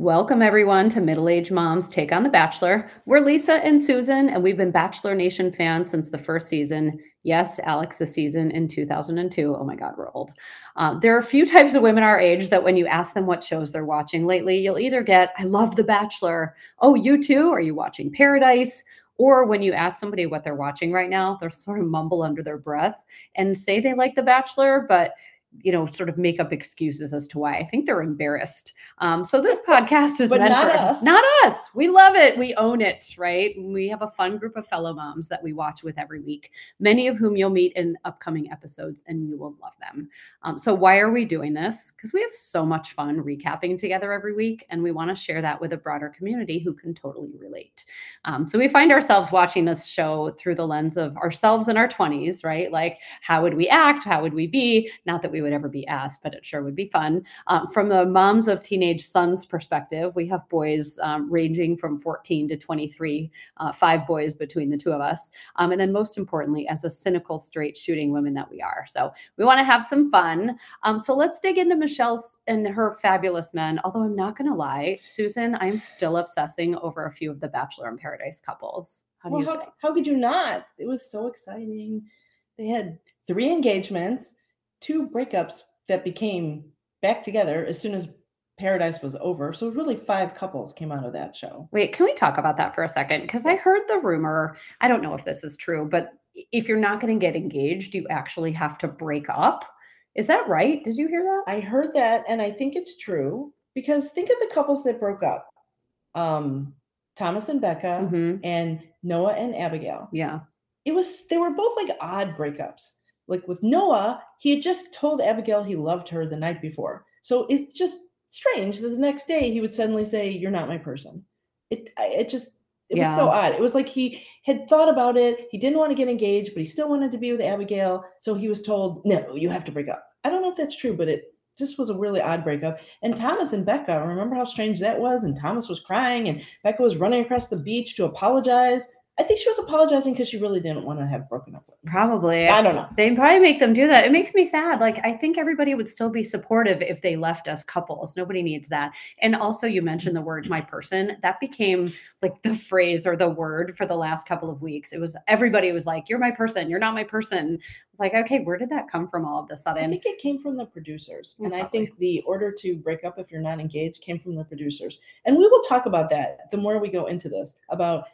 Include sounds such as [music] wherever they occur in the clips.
Welcome, everyone, to Middle Age Moms Take on the Bachelor. We're Lisa and Susan, and we've been Bachelor Nation fans since the first season. Yes, Alex Alex's season in 2002. Oh my God, we're old. Um, there are a few types of women our age that when you ask them what shows they're watching lately, you'll either get, I love The Bachelor. Oh, you too? Are you watching Paradise? Or when you ask somebody what they're watching right now, they'll sort of mumble under their breath and say they like The Bachelor, but you know, sort of make up excuses as to why. I think they're embarrassed. Um, so this [laughs] podcast is but not for us. not us. We love it. We own it, right? We have a fun group of fellow moms that we watch with every week. Many of whom you'll meet in upcoming episodes, and you will love them. Um, so why are we doing this? Because we have so much fun recapping together every week, and we want to share that with a broader community who can totally relate. Um, so we find ourselves watching this show through the lens of ourselves in our 20s, right? Like, how would we act? How would we be? Not that we would ever be asked, but it sure would be fun. Um, from the moms of teenage sons perspective, we have boys um, ranging from 14 to 23, uh, five boys between the two of us. Um, and then, most importantly, as a cynical, straight shooting women that we are. So we want to have some fun. Um, so let's dig into Michelle's and her fabulous men. Although I'm not going to lie, Susan, I'm still obsessing over a few of the Bachelor in Paradise couples. How Well, how, how could you not? It was so exciting. They had three engagements, two breakups that became back together as soon as Paradise was over. So really five couples came out of that show. Wait, can we talk about that for a second? Because I heard the rumor. I don't know if this is true, but if you're not going to get engaged, you actually have to break up. Is that right? Did you hear that? I heard that and I think it's true because think of the couples that broke up. Um, Thomas and Becca Mhm. and Noah and Abigail. Yeah. it was they were both like odd breakups. Like with Noah, he had just told Abigail he loved her the night before. So it's just strange that the next day he would suddenly say, You're not my person. It it just it was so odd. It was like he had thought about it. He didn't want to get engaged, but he still wanted to be with Abigail. So he was told, No, you have to break up. I don't know if that's true, but it just was a really odd breakup. And Thomas and Becca, remember how strange that was? And Thomas was crying, and Becca was running across the beach to apologize. I think she was apologizing because she really didn't want to have broken up with him. Probably. I don't know. They probably make them do that. It makes me sad. Like I think everybody would still be supportive if they left as couples. Nobody needs that. And also you mentioned the word my person. That became like the phrase or the word for the last couple of weeks. It was everybody was like, You're my person, you're not my person. It's like, okay, where did that come from all of a I sudden? I think it came from the producers. And I think the order to break up if you're not engaged came from the producers. And we will talk about that the more we go into this. About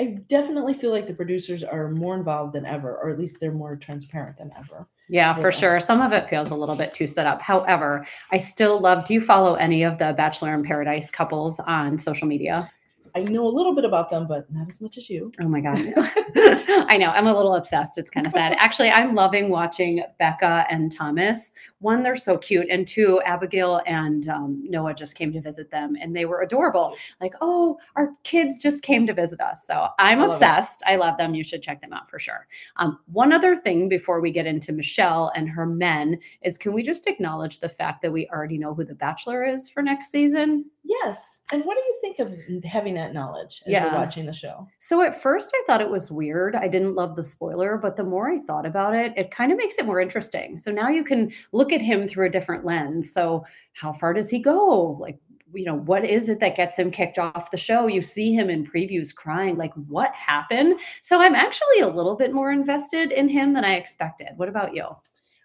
I definitely feel like the producers are more involved than ever, or at least they're more transparent than ever. Yeah, for Yeah. sure. Some of it feels a little bit too set up. However, I still love. Do you follow any of the Bachelor in Paradise couples on social media? I know a little bit about them, but not as much as you. Oh my God. [laughs] [laughs] I know. I'm a little obsessed. It's kind of sad. Actually, I'm loving watching Becca and Thomas. One, they're so cute. And two, Abigail and um, Noah just came to visit them and they were adorable. Like, oh, our kids just came to visit us. So I'm I love it. obsessed. I love them. You should check them out for sure. Um, one other thing before we get into Michelle and her men is can we just acknowledge the fact that we already know who the Bachelor is for next season? Yes. And what do you think of having that knowledge as Yeah. you're watching the show? So at first I thought it was weird. I didn't love the spoiler, but the more I thought about it, it kind of makes it more interesting. So now you can look at him through a different lens. So how far does he go? Like, you know, what is it that gets him kicked off the show? You see him in previews crying, like, what happened? So I'm actually a little bit more invested in him than I expected. What about you?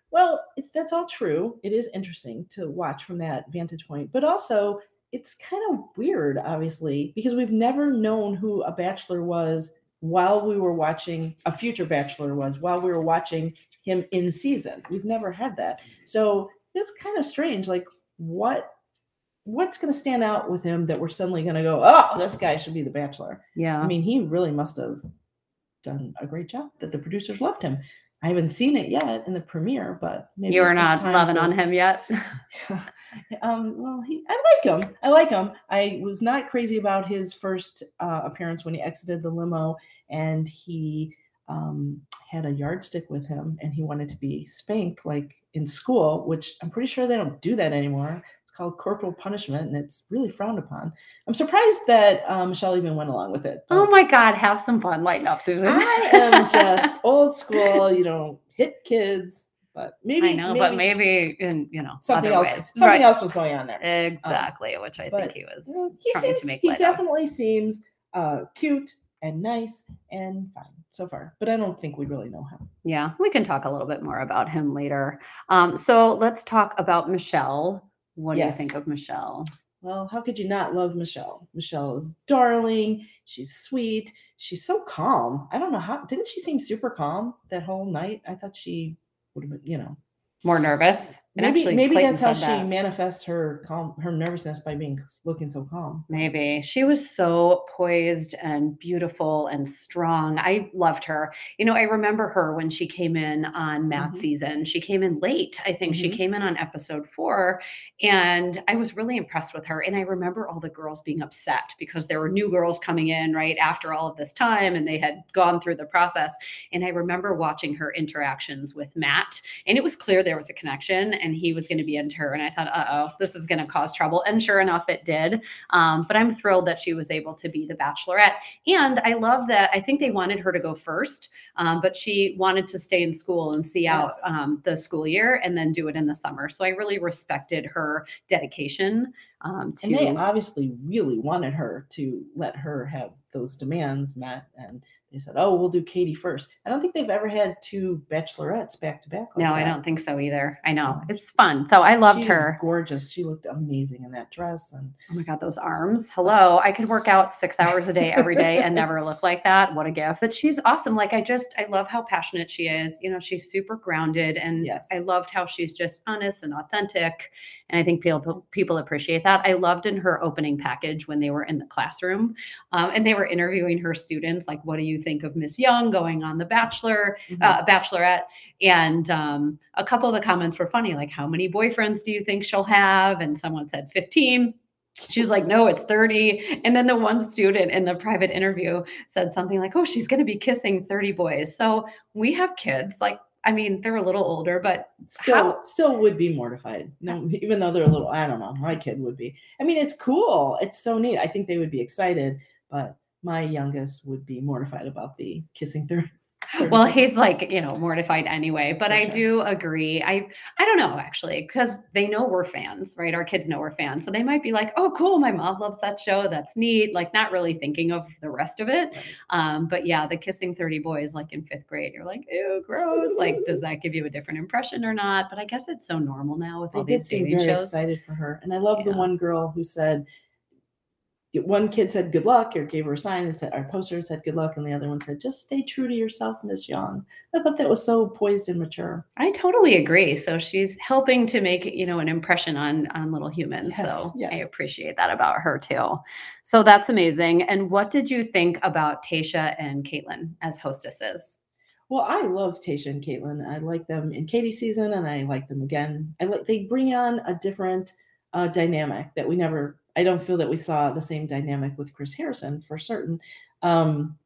Well, that's all true. It is interesting to watch from that vantage point, but also it's kind of weird, obviously, because we've never known who a bachelor was while we were watching a future bachelor was while we were watching him in season. We've never had that, so it's kind of strange. Like, what what's going to stand out with him that we're suddenly going to go, oh, this guy should be the bachelor? Yeah. I mean, he really must have done a great job. That the producers loved him. I haven't seen it yet in the premiere, but maybe you are not loving on him yet. [laughs] [laughs] um, well, he, I like him. I like him. I was not crazy about his first uh, appearance when he exited the limo and he um, had a yardstick with him and he wanted to be spanked like in school, which I'm pretty sure they don't do that anymore. It's called corporal punishment and it's really frowned upon. I'm surprised that um, Michelle even went along with it. oh my God, have some fun. Lighten up, Susan. I am just [laughs] old school. You don't hit kids. but maybe I know, but maybe in you know something else. ways. Something Right. else was going on there. Exactly, which I think he was he seems to make he definitely seems uh cute and nice and fine so far, but I don't think we really know him. Yeah, we can talk a little bit more about him later. Um, so let's talk about Michelle. What Yes. do you think of Michelle? Well, how could you not love Michelle? Michelle is darling. She's sweet. She's so calm. I don't know how. Didn't she seem super calm that whole night? I thought she would have been, you know, More nervous? And maybe actually, maybe Clayton that's how she that. manifests her calm, her nervousness by being looking so calm. Maybe she was so poised and beautiful and strong. I loved her. You know, I remember her when she came in on Matt's Mhm. season. She came in late. I think she Mhm. came in on episode four, and I was really impressed with her. And I remember all the girls being upset because there were new girls coming in right after all of this time, and they had gone through the process. And I remember watching her interactions with Matt, and it was clear there was a connection, and he was going to be in her. And I thought, uh oh, this is going to cause trouble. And sure enough, it did. Um, but I'm thrilled that she was able to be the bachelorette. And I love that I think they wanted her to go first, um, but she wanted to stay in school and see out um, the school year and then do it in the summer. So I really respected her dedication um, to. And they obviously really wanted her to let her have those demands met. And they said, oh, we'll do Katie first. I don't think they've ever had two bachelorettes back to back. like no, I don't think so either. I know So- it's fun. So I loved She her. gorgeous. She looked amazing in that dress. And Oh my God, those arms. Hello. I could work out six hours a day every day and never look like that. What a gift. But she's awesome. Like, I just, I love how passionate she is. You know, she's super grounded. And Yes. I loved how she's just honest and authentic. And I think people, people appreciate that. I loved in her opening package when they were in the classroom um, and they were interviewing her students, like, what do you think of Miss Young going on The Bachelor? Mm-hmm. uh, bachelorette and um, a couple of the comments were funny like how many boyfriends do you think she'll have and someone said 15 she was like no it's 30 and then the one student in the private interview said something like oh she's going to be kissing 30 boys so we have kids like i mean they're a little older but still how- still would be mortified. No, even though they're a little, I don't know, my kid would be. I mean, it's cool. It's so neat. I think they would be excited, but my youngest would be mortified about the kissing third. Well he's like you know mortified anyway but For i sure. do agree i i don't know actually because they know we're fans right our kids know we're fans so they might be like oh cool my mom loves that show that's neat like not really thinking of the rest of it Right. um but yeah the kissing 30 boys like in fifth grade you're like ew gross like does that give you a different impression or not but i guess it's so normal now with all did these seem dating very shows excited for her, and I love the one girl who said. One kid said good luck or gave her a sign and said our poster said good luck, and the other one said just stay true to yourself, Miss Young. I thought that was so poised and mature. I totally agree. So she's helping to make, you know, an impression on on little humans. Yes, so I appreciate that about her too. So that's amazing. And what did you think about Tayshia and Kaitlyn as hostesses? Well, I love Tayshia and Kaitlyn. I like them in Katie's season, and I like them again. I like they bring on a different uh, dynamic that we never. I don't feel that we saw the same dynamic with Chris Harrison for certain. Um,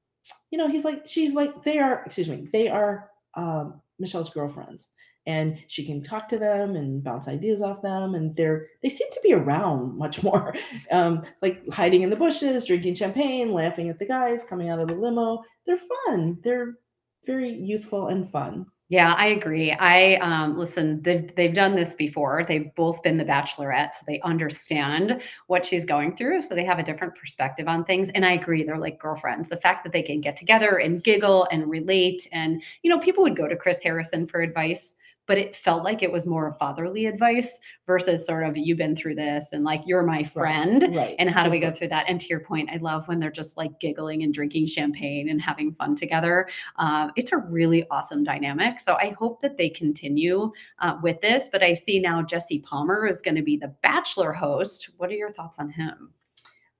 you know, he's like she's like they are. Excuse me, they are um, Michelle's girlfriends, and she can talk to them and bounce ideas off them, and they're they seem to be around much [laughs] more, um, like hiding in the bushes, drinking champagne, laughing at the guys coming out of the limo. They're fun. They're very youthful and fun. Yeah, I agree. I um listen, they've they've done this before. They've both been the bachelorette, so they understand what she's going through. So they have a different perspective on things. And I agree, they're like girlfriends. The fact that they can get together and giggle and relate. And you know, people would go to Chris Harrison for advice, but it felt like it was more fatherly advice versus sort of you've been through this and like you're my friend. right? And how do we go through that? And to your point, I love when they're just like giggling and drinking champagne and having fun together. Um, it's a really awesome dynamic. So I hope that they continue uh, with this. But I see now Jesse Palmer is going to be the Bachelor host. What are your thoughts on him?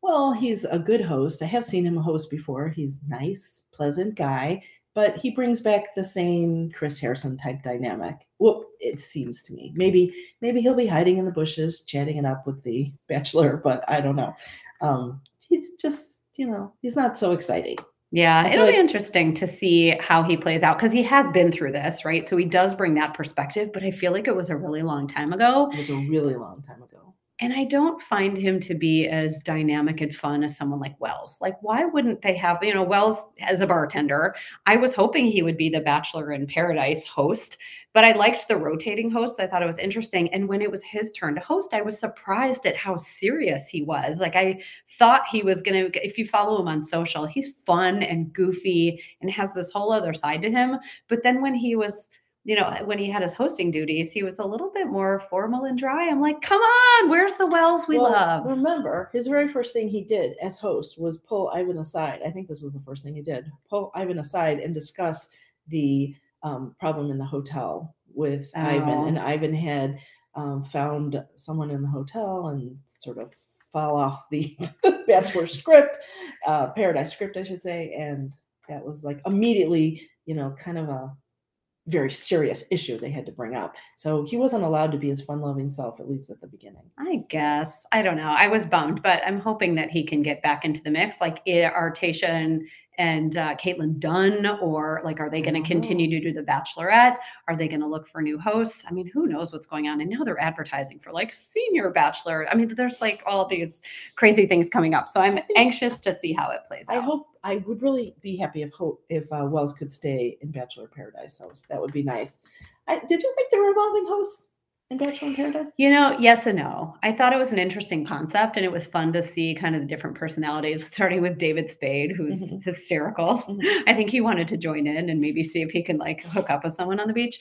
Well, he's a good host. I have seen him a host before. He's nice, pleasant guy, but he brings back the same Chris Harrison type dynamic. Well, it seems to me. Maybe maybe he'll be hiding in the bushes, chatting it up with the [laughs] bachelor, but I don't know. Um, he's just, you know, he's not so exciting. Yeah, it'll be interesting to see how he plays out because he has been through this, right? So he does bring that perspective, but I feel like it was a really long time ago. It was a really long time ago. And I don't find him to be as dynamic and fun as someone like Wells. Like, why wouldn't they have, you know, Wells as a bartender? I was hoping he would be the Bachelor in Paradise host, but I liked the rotating hosts. I thought it was interesting. And when it was his turn to host, I was surprised at how serious he was. Like, I thought he was going to, if you follow him on social, he's fun and goofy and has this whole other side to him. But then when he was, you know, when he had his hosting duties, he was a little bit more formal and dry. I'm like, come on, where's the Wells we Well, love? Remember, his very first thing he did as host was pull Ivan aside. I think this was the first thing he did. Pull Ivan aside and discuss the um, problem in the hotel with Ivan. Oh. And Ivan had um, found someone in the hotel and sort of fall off [laughs] the Bachelor script, uh, Paradise script, I should say. And that was like immediately, you know, kind of a very serious issue they had to bring up. So he wasn't allowed to be his fun loving self, at least at the beginning. I guess. I don't know. I was bummed, but I'm hoping that he can get back into the mix. Like, eh, are Tayshia and and uh, Kaitlyn done, or like, are they going to continue to do the Bachelorette? Are they going to look for new hosts? I mean, who knows what's going on? And now they're advertising for like senior Bachelor. I mean, there's like all these crazy things coming up. So I'm anxious to see how it plays I out. hope I would really be happy if hope if uh, Wells could stay in Bachelor Paradise house. That would be nice. I, did you like the revolving hosts in Bachelor in Paradise? You know, yes and no. I thought it was an interesting concept and it was fun to see kind of the different personalities, [laughs] starting with David Spade, who's Mhm. hysterical. Mhm. I think he wanted to join in and maybe see if he can like hook up with someone on the beach.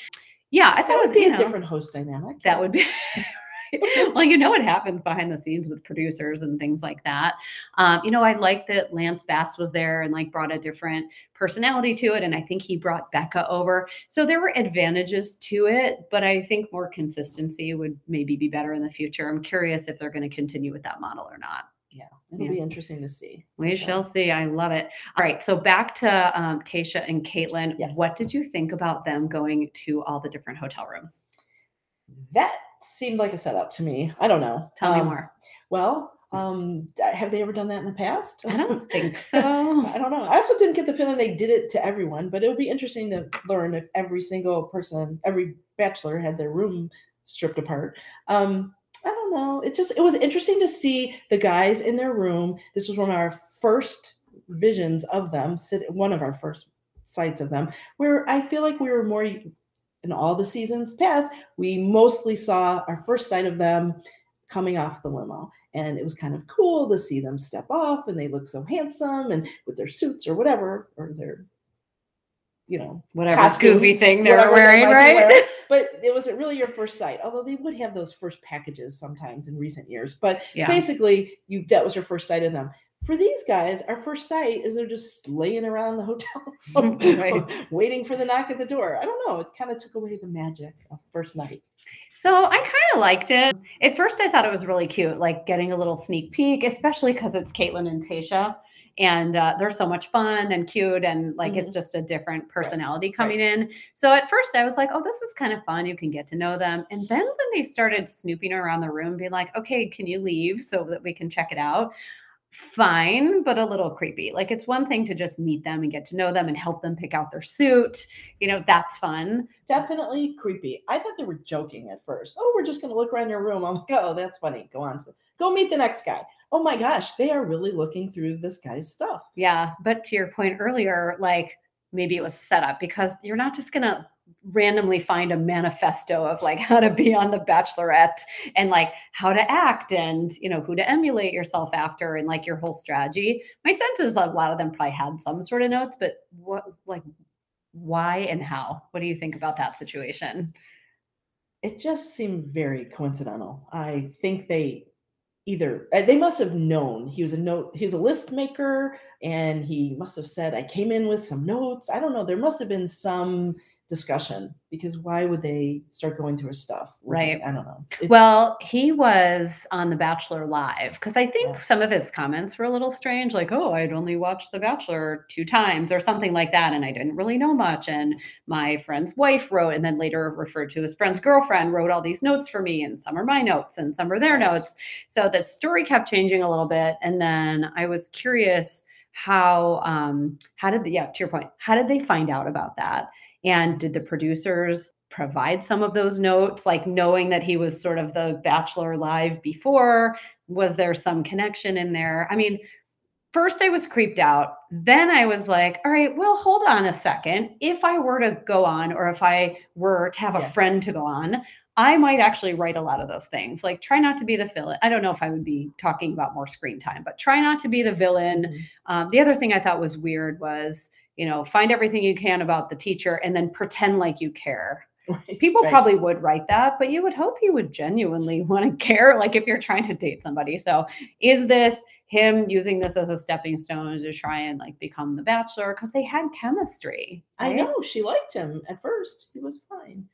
Yeah, I thought That it was would be a know, different host dynamic. That would be. [laughs] [laughs] well, you know what happens behind the scenes with producers and things like that. Um, you know, I like that Lance Bass was there and like brought a different personality to it, and I think he brought Becca over. So there were advantages to it, but I think more consistency would maybe be better in the future. I'm curious if they're going to continue with that model or not. yeah, it'll Yeah. be interesting to see. We sure. shall see. I love it. All right. So back to um, Tayshia and Kaitlyn. Yes. What did you think about them going to all the different hotel rooms? That seemed like a setup to me. I don't know. Tell me Um, more. Well, um, have they ever done that in the past? I don't [laughs] think so. I don't know. I also didn't get the feeling they did it to everyone, but it would be interesting to learn if every single person, every bachelor had their room stripped apart. Um, I don't know. It just it was interesting to see the guys in their room. This was one of our first visions of them. Sit one of our first sights of them, where I feel like we were more in all the seasons past. We mostly saw our first sight of them coming off the limo and it was kind of cool to see them step off and they look so handsome and with their suits or whatever or their you know Whatever costumes, Scooby thing they were whatever they wearing, right? wearing. [laughs] but it wasn't really your first sight although they would have those first packages sometimes in recent years but Yeah. basically you that was your first sight of them for these guys our first sight is they're just laying around the hotel room, [laughs] [laughs] Right. waiting for the knock at the door i don't know it kind of took away the magic of first night So I kind of liked it. At first, I thought it was really cute, like getting a little sneak peek, especially because it's Kaitlyn and Tayshia. And uh, they're so much fun and cute, and like it's just a different personality coming in. So at first, I was like, oh, this is kind of fun. You can get to know them. And then when they started snooping around the room, being like, okay, can you leave so that we can check it out? Fine, but a little creepy. Like it's one thing to just meet them and get to know them and help them pick out their suit. You know, that's fun. definitely creepy. I thought they were joking at first. Oh, we're just gonna look around your room. I'm like, oh, that's funny. Go on to go meet the next guy. Oh my gosh, they are really looking through this guy's stuff. Yeah, but to your point earlier, like maybe it was set up because you're not just gonna randomly find a manifesto of like how to be on the bachelorette and like how to act and you know who to emulate yourself after and like your whole strategy. My sense is a lot of them probably had some sort of notes but what like why and how? What do you think about that situation? It just seemed very coincidental. I think they either uh, they must have known. He was a note he was a list maker and he must have said i came in with some notes. I don't know. There must have been some discussion because why would they start going through his stuff Right. i don't know It- Well, he was on The Bachelor Live because I think some of his comments were a little strange, like, oh, I'd only watched The Bachelor two times or something like that. And I didn't really know much. And my friend's wife wrote, and then later referred to his friend's girlfriend, wrote all these notes for me. And some are my notes and some are their Right. notes. So the story kept changing a little bit. And then I was curious how, um, how did, the, yeah, to your point, how did they find out about that? And did the producers provide some of those notes, like knowing that he was sort of the Bachelor Live before? Was there some connection in there? I mean, first I was creeped out. Then I was like, all right, well, hold on a second. If I were to go on, or if I were to have a Yes. friend to go on, I might actually write a lot of those things. Like, try not to be the villain. I don't know if I would be talking about more screen time, but try not to be the villain. Mhm. Um, the other thing I thought was weird was, you know, find everything you can about the teacher and then pretend like you care. [laughs] Right, People right. probably would write that, but you would hope he would genuinely [laughs] want to care, like if you're trying to date somebody. So, is this him using this as a stepping stone to try and like become the bachelor? Because they had chemistry. I know she liked him at first. He was fine.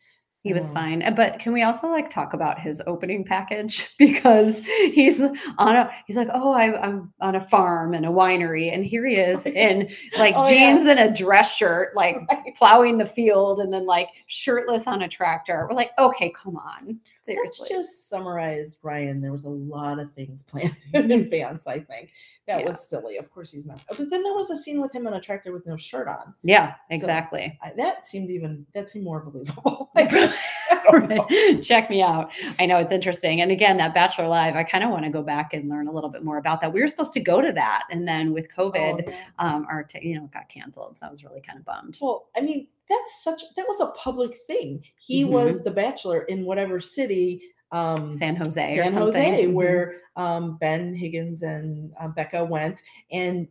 He was Oh. fine. But can we also like talk about his opening package? [laughs] Because he's on a he's like, oh, I, I'm on a farm and a winery, and here he is [laughs] in like Oh, yeah. jeans and a dress shirt, like [laughs] Right. plowing the field, and then like shirtless on a tractor. We're like, okay, come on, Let's just summarize Ryan. There was a lot of things planned in advance, I think. That Yeah. was silly. Of course he's not. Oh, but then there was a scene with him on a tractor with no shirt on. yeah, exactly. I, that seemed even that seemed more believable. I guess. I don't know. Right. Check me out. I know it's interesting. And again, that Bachelor Live, I kind of want to go back and learn a little bit more about that. We were supposed to go to that, and then with COVID, Oh, yeah. um, our t- you know got canceled. So I was really kind of bummed. Well, I mean, that's such that was a public thing. He Mm-hmm. was the bachelor in whatever city um San Jose, San. Jose, Mhm. where um, Ben Higgins and uh, Becca went, and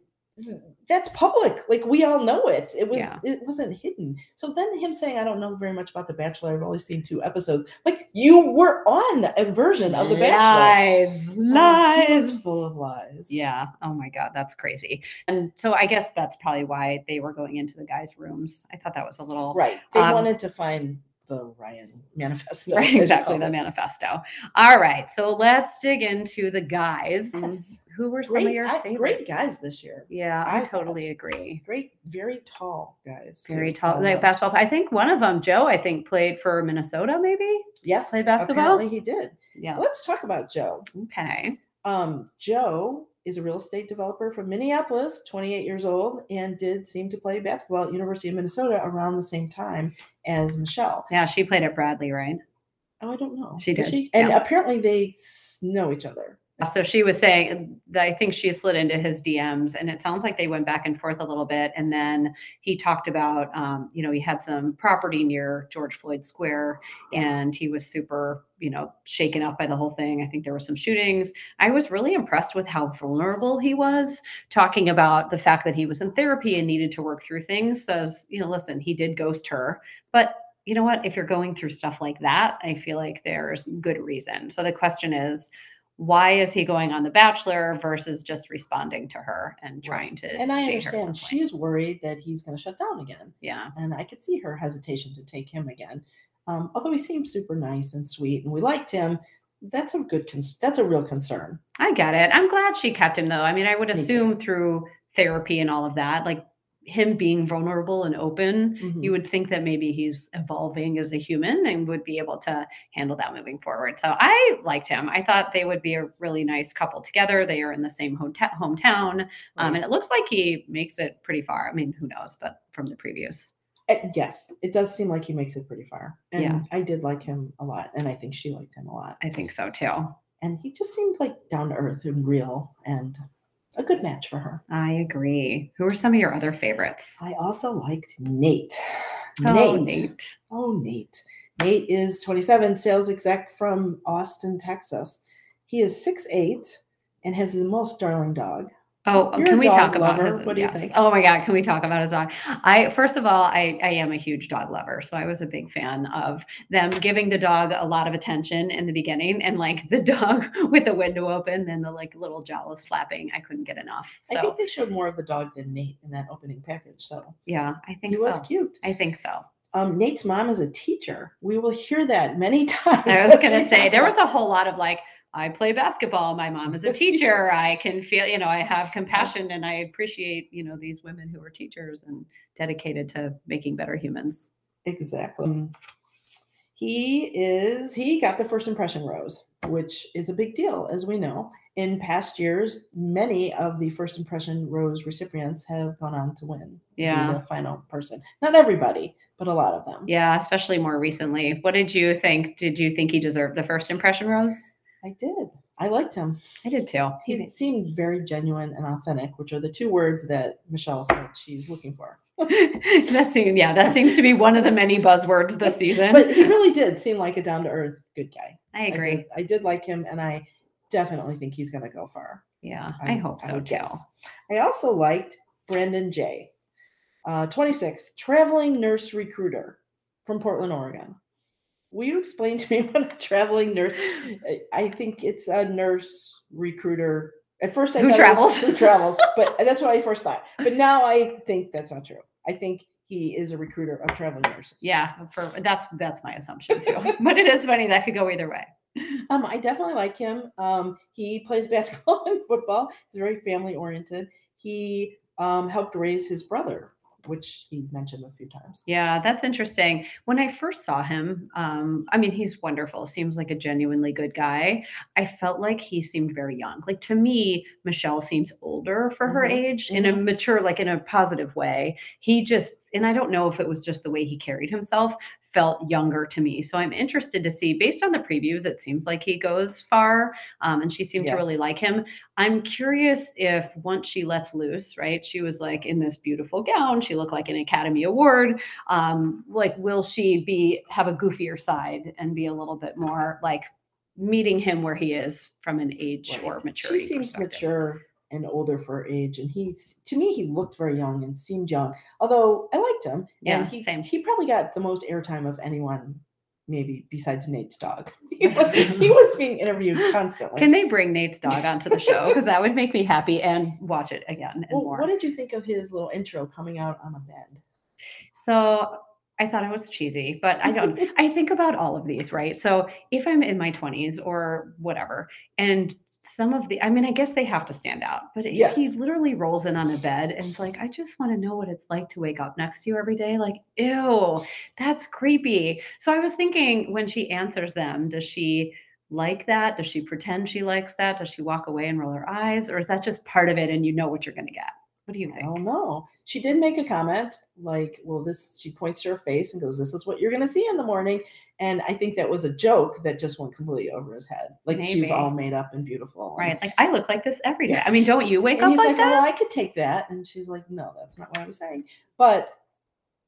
that's public. Like we all know it. It was Yeah. it wasn't hidden. So then him saying, "I don't know very much about The Bachelor. I've only seen two episodes." Like you were on a version of The Bachelor. lies, Oh, lies. full of lies. Yeah. Oh my God, that's crazy. And so I guess that's probably why they were going into the guys' rooms. I thought that was a little Right. They Um, wanted to find the Ryan manifesto. Right, [laughs] exactly the manifesto. All right, so let's dig into the guys. Yes. Who were some of your favorites? great guys this year. Yeah, I I totally agree. Great, very tall guys. too. Very tall, I like basketball. I think one of them, Joe, I think played for Minnesota, maybe. Yes, played basketball? Apparently he did. Yeah. Let's talk about Joe. Okay. Um, Joe is a real estate developer from Minneapolis, 28 years old, and did seem to play basketball at University of Minnesota around the same time as Michelle. Yeah, she played at Bradley, right? Oh, I don't know. She did, she And yeah. apparently they know each other. So she was saying that I think she slid into his DMs, and it sounds like they went back and forth a little bit. And then he talked about, um, you know, he had some property near George Floyd Square, Yes. and he was super, you know, shaken up by the whole thing. I think there were some shootings. I was really impressed with how vulnerable he was, talking about the fact that he was in therapy and needed to work through things. Says, you know, listen, he did ghost her, but you know what? If you're going through stuff like that, I feel like there's good reason. So the question is, why is he going on The Bachelor versus just responding to her and trying to? and I date her at some understand she's worried that he's going to shut down again. yeah, and I could see her hesitation to take him again. Um, although he seemed super nice and sweet, and we liked him, that's a good. Con- that's a real concern. I get it. I'm glad she kept him though. I mean, I would assume through therapy and all of that, like him being vulnerable and open, Mhm. you would think that maybe he's evolving as a human and would be able to handle that moving forward. So I liked him. I thought they would be a really nice couple together. They are in the same hometown, um, and it looks like he makes it pretty far. I mean, who knows? But from the previews, Uh, yes, it does seem like he makes it pretty far, and Yeah. I did like him a lot, and I think she liked him a lot. I think so too. And he just seemed like down to earth and real, and a good match for her. I agree. Who are some of your other favorites? I also liked Nayte. Oh, Nayte. Oh, Nayte. Nayte is 27, sales exec from Austin, Texas. He is 6'8 and has the most darling dog. Oh, You're can we talk about his? What do you yes. think? Oh my God, can we talk about his dog? I first of all, I I am a huge dog lover, so I was a big fan of them giving the dog a lot of attention in the beginning, and like the [laughs] dog with the window open and the like little jowls flapping. I couldn't get enough. I think they showed more of the dog than Nayte in that opening package. So yeah, I think he was cute. I think so. Um, Nayte's mom is a teacher. We will hear that many [laughs] times. I was gonna say there was a whole lot of like, I play basketball. My mom is a [laughs] teacher. I can feel, you know, I have [laughs] compassion and I appreciate, you know, these women who are teachers and dedicated to making better humans. exactly. He is he got the first impression rose, which is a big deal, as we know. in past years, many of the first impression rose recipients have gone on to win. Yeah. the final person. Not everybody, but a lot of them. Yeah, especially more recently. What did you think? Did you think he deserved the first impression rose? I did. I liked him. I did too. He He's, seemed very genuine and authentic, which are the two words that Michelle said she's looking for. [laughs] that seems yeah, that seems to be one of the many buzzwords this [laughs] season. But he really did seem like a down to earth good guy. I agree. did, I did like him, and I definitely think he's going to go far. yeah, I, hope so would too. I also liked Brandon J. Uh, 26, traveling nurse recruiter from Portland, Oregon. Will you explain to me [laughs] what a traveling nurse? I- think it's a nurse recruiter. At first, I Who thought it was- travels. who travels, [laughs] but that's what I first thought. But now I think that's not true. I think he is a recruiter of traveling nurses. Yeah, for that's that's my assumption too. [laughs] but it is funny that could go either way. Um, I definitely like him. Um, he plays basketball and football. He's very family oriented. He um, helped raise his brother, which he mentioned a few times. Yeah, that's interesting. When I first saw him, um, I mean, he's wonderful. Seems like a genuinely good guy. I felt like he seemed very young. Like to me, Michelle seems older for her Mhm, age in a mature, like in a positive way. He just, and I don't know if it was just the way he carried himself, felt younger to me. So I'm interested to see, based on the previews, it seems like he goes far, um, and she seemed to really like him. I'm curious if once she lets loose, right? She was like in this beautiful gown. She looked like an Academy Award um like will she be have a goofier side and be a little bit more like meeting him where he is from an age Right. or maturity She seems mature and older for age, and he's to me he looked very young and seemed young. Although I liked him, Yeah, and he same. he probably got the most airtime of anyone, maybe besides Nayte's dog. [laughs] he, [laughs] was, he was being interviewed constantly. can they bring nayte's dog onto the show [laughs] because that would make me happy and watch it again and Well, more what did you think of his little intro coming out on a bed? So I thought it was cheesy, but I don't. I think about all of these, right? So if I'm in my 20s or whatever, and some of the, I mean, I guess they have to stand out, but if Yeah. he literally rolls in on a bed and it's like, I just want to know what it's like to wake up next to you every day, like, ew, that's creepy. So I was thinking when she answers them, does she like that? Does she pretend she likes that? Does she walk away and roll her eyes? Or is that just part of it and you know what you're going to get? What do you think? I don't know. She did make a comment like, well, this, she points to her face and goes, this is what you're going to see in the morning. And I think that was a joke that just went completely over his head. Like she was all made up and beautiful. and- Right. Like I look like this every day. I mean, don't you wake And up he's like, like, oh, that? oh, I could take that. And she's like, no, that's not what I was saying. But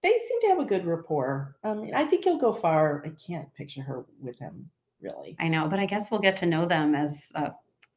they seem to have a good rapport. I mean, I think he'll go far. I can't picture her with him, really. I know, but I guess we'll get to know them as a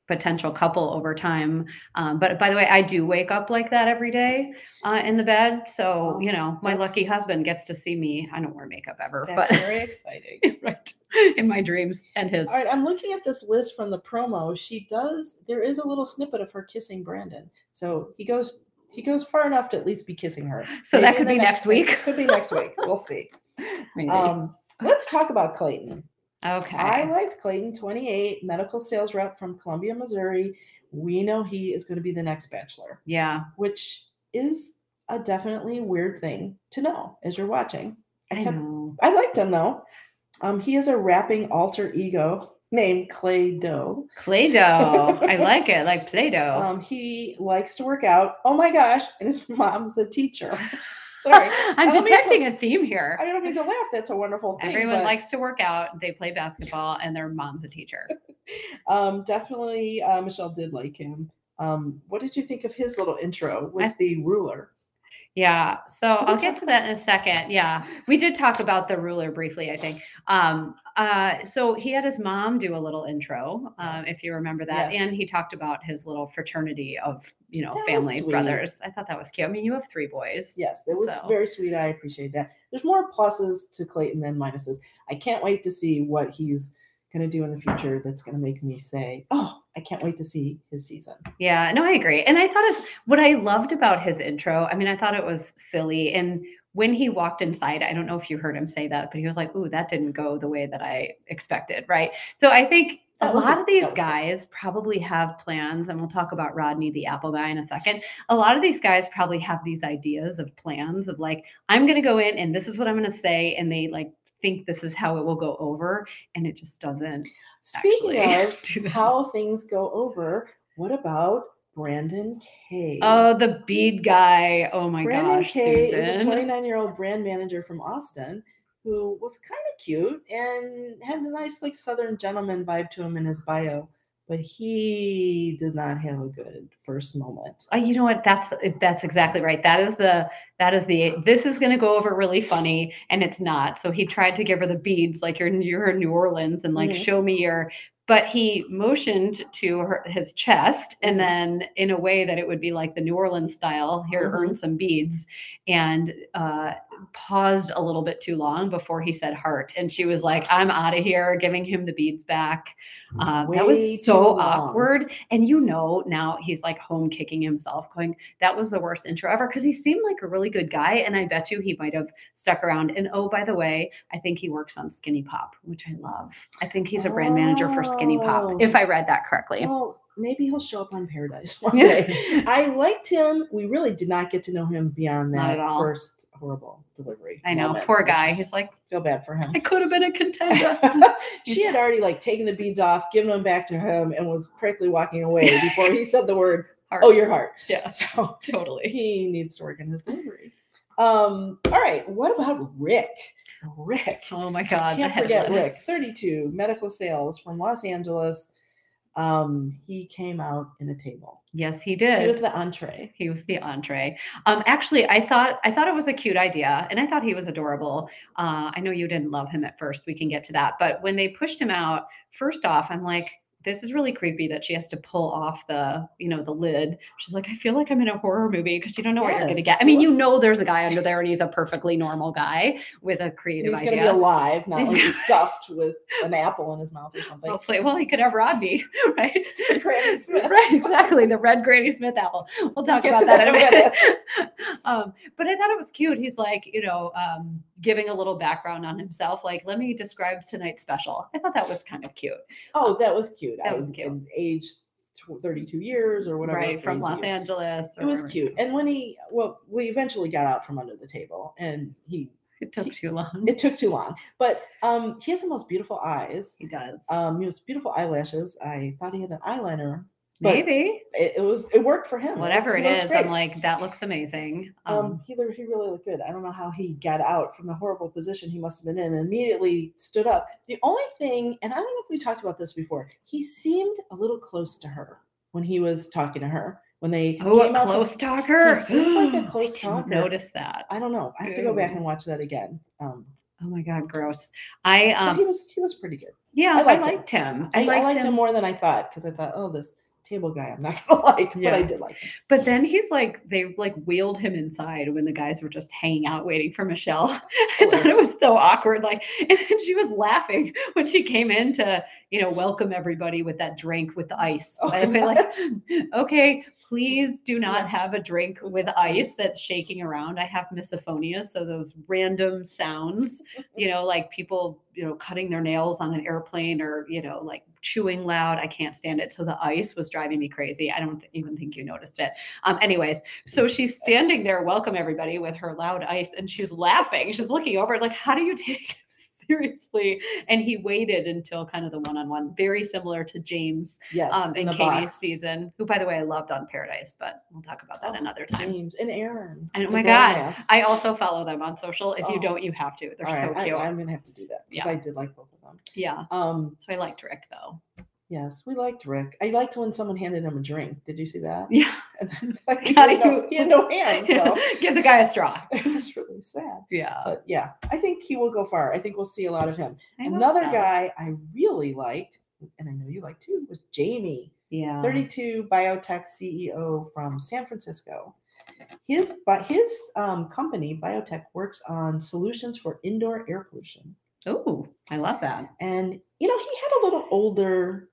potential couple over time. Um, but by the way, I do wake up like that every day uh, in the bed. So, you know, my that's- lucky husband gets to see me. I don't wear makeup ever, That's but very exciting. [laughs] right in my dreams and his. All right, I'm looking at this list from the promo. She does. There is a little snippet of her kissing Brandon. So he goes. He goes far enough to at least be kissing her. [laughs] So that could be next week. Could be next week. We'll see. [laughs] Maybe. Um, let's talk about Clayton. Okay. I liked Clayton, 28, medical sales rep from Columbia, Missouri. We know he is going to be the next bachelor, yeah. which is a definitely weird thing to know as you're watching. I I know. I liked him though. Um, he is a rapping alter ego named Clay Doe. Play Doh. I like it. Like Play Doh. [laughs] Um, he likes to work out. Oh my gosh! And his mom's a teacher. [laughs] Sorry, [laughs] I'm don't to- detecting a theme here. I don't mean to laugh. That's a wonderful thing. Everyone but, likes to work out. They play basketball, and their mom's a teacher. [laughs] Um, definitely, uh, Michelle did like him. Um, what did you think of his little intro with I- the ruler? Yeah. So I'll get to that in a second. Yeah. We did talk about the ruler briefly, I think. Um, uh, so he had his mom do a little intro, um, Yes. if you remember that. Yes. And he talked about his little fraternity of, you know, That family brothers. I thought that was cute. I mean, you have three boys. Yes, it was So- very sweet. I appreciate that. There's more pluses to Clayton than minuses. I can't wait to see what he's going to do in the future that's going to make me say, oh, I can't wait to see his season. Yeah, no, I agree. And I thought it's what I loved about his intro. I mean, I thought it was silly. And when he walked inside, I don't know if you heard him say that, but he was like, Ooh, that didn't go the way that I expected. Right. So I think a lot of these guys probably have plans, and we'll talk about Rodney, the Apple guy, in a second. A lot of these guys probably have these ideas of plans of like, I'm going to go in and this is what I'm going to say. And they like think this is how it will go over, and it just doesn't. Speaking actually [laughs] do of how things go over, what about Brandon Kay? Oh, the bead guy. Oh my Brandon gosh, Kay is a 29 year old brand manager from Austin who was kind of cute and had a nice, like, Southern gentleman vibe to him in his bio, but he did not have a good first moment. Oh, you know what? That's that's exactly right. That is the that is the this is going to go over really funny, and it's not. So he tried to give her the beads, like you're you're in New Orleans, and like Mhm. show me your. But he motioned to her his chest, and Mhm. then in a way that it would be like the New Orleans style. Here, Mhm. earn some beads, and uh, paused a little bit too long before he said heart, and she was like, "I'm out of here," giving him the beads back. Um, that was so awkward. And you know, now he's like home kicking himself, going, that was the worst intro ever. Cause he seemed like a really good guy. And I bet you he might have stuck around. And oh, by the way, I think he works on Skinny Pop, which I love. I think he's a brand manager for Skinny Pop, Oh. if I read that correctly. Maybe he'll show up on Paradise [laughs] one day. I liked him. We really did not get to know him beyond that first horrible delivery. I know, moment, poor guy. He's like, feel bad for him. I could have been a contender. [laughs] she had already like taken the beads off, given them back to him, and was practically walking away before he said the word, [laughs] Heart. "Oh, your heart." yeah, So totally. he needs to work on his delivery. Um, all right. What about Rick? Rick. Oh my God. the Can't forget. Rick. 32 medical sales from Los Angeles. Um, he came out in a table. Yes, he did. He was the entree. he was the entree um actually i thought i thought it was a cute idea and i thought he was adorable uh i know you didn't love him at first we can get to that but when they pushed him out first off i'm like this is really creepy that she has to pull off the you know the lid she's like i feel like i'm in a horror movie because you don't know what you're gonna get i mean you know there's a guy under there and he's a perfectly normal guy with a creative He's going to idea be alive, not like stuffed with an apple in his mouth or something. Hopefully, well, he could have Rodney, [laughs] right? [laughs] Granny Smith. right, exactly. The red Granny Smith apple. We'll talk about that in a that in a minute. [laughs] um, but I thought it was cute. He's like, you know, um, giving a little background on himself. Like, let me describe tonight's special. I thought that was kind of cute. Oh, that was cute. That I was cute. Age 32 years or whatever. right from Los. Angeles. It was cute. And when he, well, we eventually got out from under the table and he, It took too long. it took too long, but um, he has the most beautiful eyes. he does. Um, he has beautiful eyelashes. I thought he had an eyeliner. But Maybe It, it was, it worked for him. whatever it looked is. great. I'm like, that looks amazing. Um, Um, he, he really looked good. I don't know how he got out from the horrible position he must have been in and immediately stood up. The only thing, and I don't know if we talked about this before, he seemed a little close to her when he was talking to her. When they oh, came a out from- close talker. He seemed like a [gasps] close talker. Notice that. I don't know. I have to go back and watch that again. Um, Oh my god, gross. I but um he was he was pretty good. yeah, I I liked liked, him. him. I, I liked, him. more than I thought because I thought, oh, this table guy I'm not [laughs] gonna like, but I did like him. But then he's like, they like wheeled him inside when the guys were just hanging out waiting for Michelle. [laughs] I thought it was so awkward. Like, and then she was laughing when she came in to, you know, welcome everybody with that drink with ice. Oh, By the way, like, [laughs] [laughs] okay, please do not have a drink with ice that's shaking around. I have misophonia, so those random sounds, [laughs] you know, like people, you know, cutting their nails on an airplane or, you know, like chewing loud. I can't stand it. So the ice was driving me crazy. I don't th- even think you noticed it. Um, anyways, so she's standing there, welcome everybody with her loud ice, and she's laughing. She's looking over, like, how do you take seriously? And he waited until kind of the one-on-one, very similar to James yes, um, in the Katie's box. season, who, by the way, I loved on Paradise, but we'll talk about that Oh, another time. James and Aaron. And oh my God. I also follow them on social. If you Oh. don't, you have to. They're All so right, cute. I, am gonna have to do that because Yeah. I did like both of them. yeah. Um, So I liked Rick though. Yes, we liked Rick. I liked when someone handed him a drink. Did you see that? Yeah. [laughs] And then, [laughs] he, had no, he had no hands, though. [laughs] Give the guy a straw. it was really sad. Yeah. But yeah, I think he will go far. I think we'll see a lot of him. Another so. guy I really liked, and I know you like too, was Jamie, Yeah. 32 biotech CEO from San Francisco. His but his um, company, Biotech, works on solutions for indoor air pollution. Oh, I love that. And you know, he had a little older